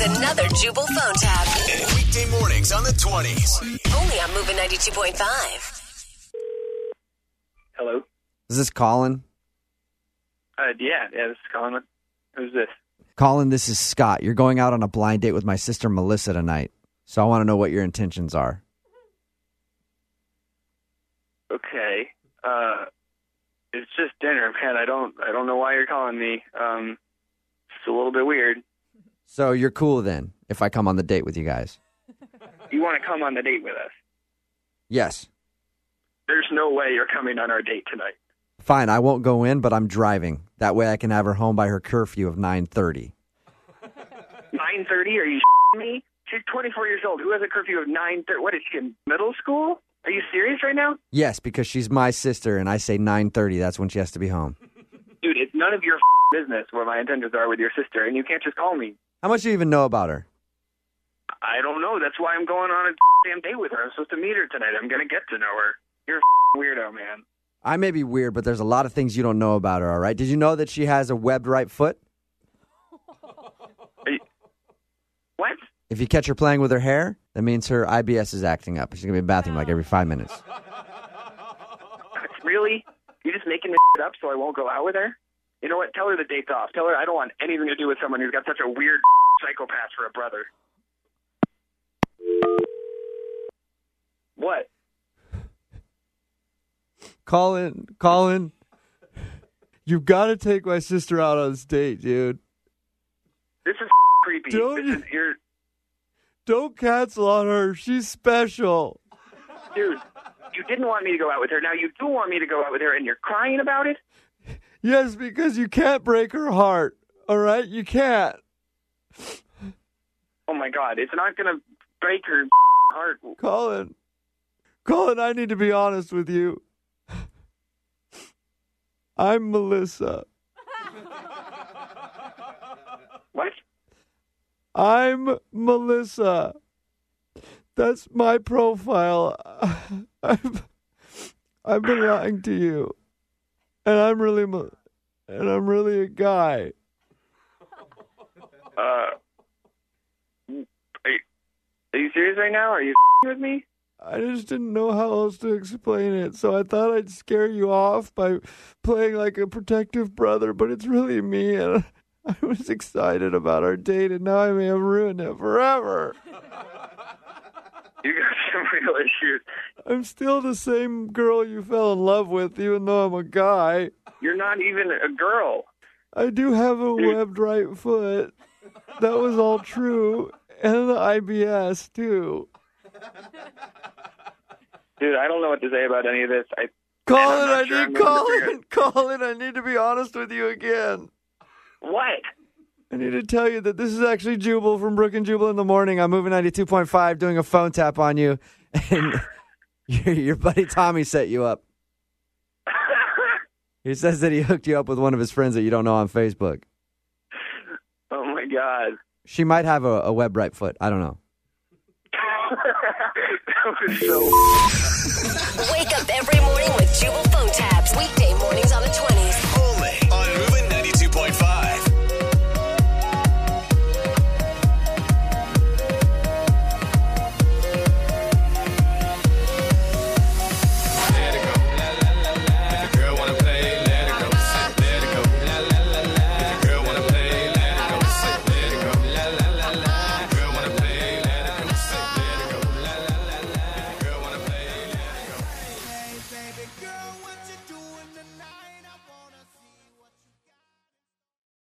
It's another Jubal phone tap. Weekday mornings on the 20s. Only on Moving 92.5. Hello. Is this Colin? Uh, yeah, yeah. This is Colin. Who's this? Colin, this is Scott. You're going out on a blind date with my sister Melissa tonight. So I want to know what your intentions are. Okay. Uh, it's just dinner, man. I don't, I don't know why you're calling me. Um, it's a little bit weird. So you're cool then if I come on the date with you guys? You want to come on the date with us? Yes. There's no way you're coming on our date tonight. Fine, I won't go in, but I'm driving. That way I can have her home by her curfew of 9:30. Nine thirty? Are you me? She's 24 years old. Who has a curfew of nine thirty? What is she in middle school? Are you serious right now, Yes, because she's my sister and I say 9:30. That's when she has to be home. None of your business where my intentions are with your sister, and you can't just call me. How much do you even know about her? I don't know. That's why I'm going on a damn date with her. I'm supposed to meet her tonight. I'm gonna get to know her. You're a weirdo, man. I may be weird, but there's a lot of things you don't know about her, all right? Did you know that she has a webbed right foot? You- What? If you catch her playing with her hair, that means her IBS is acting up. She's going to be in the bathroom like every five minutes. Really? You're just making this up so I won't go out with her? You know what? Tell her the date's off. Tell her I don't want anything to do with someone who's got such a weird psychopath for a brother. What? Colin, Colin, you've got to take my sister out on this date, dude. This is creepy. Don't this is you're Don't cancel on her. She's special. dude. You didn't want me to go out with her. Now you do want me to go out with her, and you're crying about it. Yes, because you can't break her heart. All right? You can't. Oh my God! It's not gonna break her heart. Colin, Colin, I need to be honest with you. I'm Melissa. What? I'm Melissa. That's my profile. I've, I've been lying to you, and I'm really, and I'm really a guy. Uh, are you, are you serious right now? Are you with me? I just didn't know how else to explain it, so I thought I'd scare you off by playing like a protective brother, but it's really me, and I was excited about our date, and now I may have ruined it forever. You got some real issues. I'm still the same girl you fell in love with, even though I'm a guy. You're not even a girl. I do have a webbed right foot. That was all true. And the IBS, too. Dude, I don't know what to say about any of this. I Colin, I'm I sure need gonna figure Colin. Colin, I need to be honest with you again. what? I need to tell you that this is actually Jubal from Brooke and Jubal in the morning. I'm moving 92.5, doing a phone tap on you. And your, your buddy Tommy set you up. He says that he hooked you up with one of his friends that you don't know on Facebook. oh my god. She might have a, a web right foot. I don't know. that was so. Wake up every morning with Jubal phone taps. Weekday mornings on the 20s.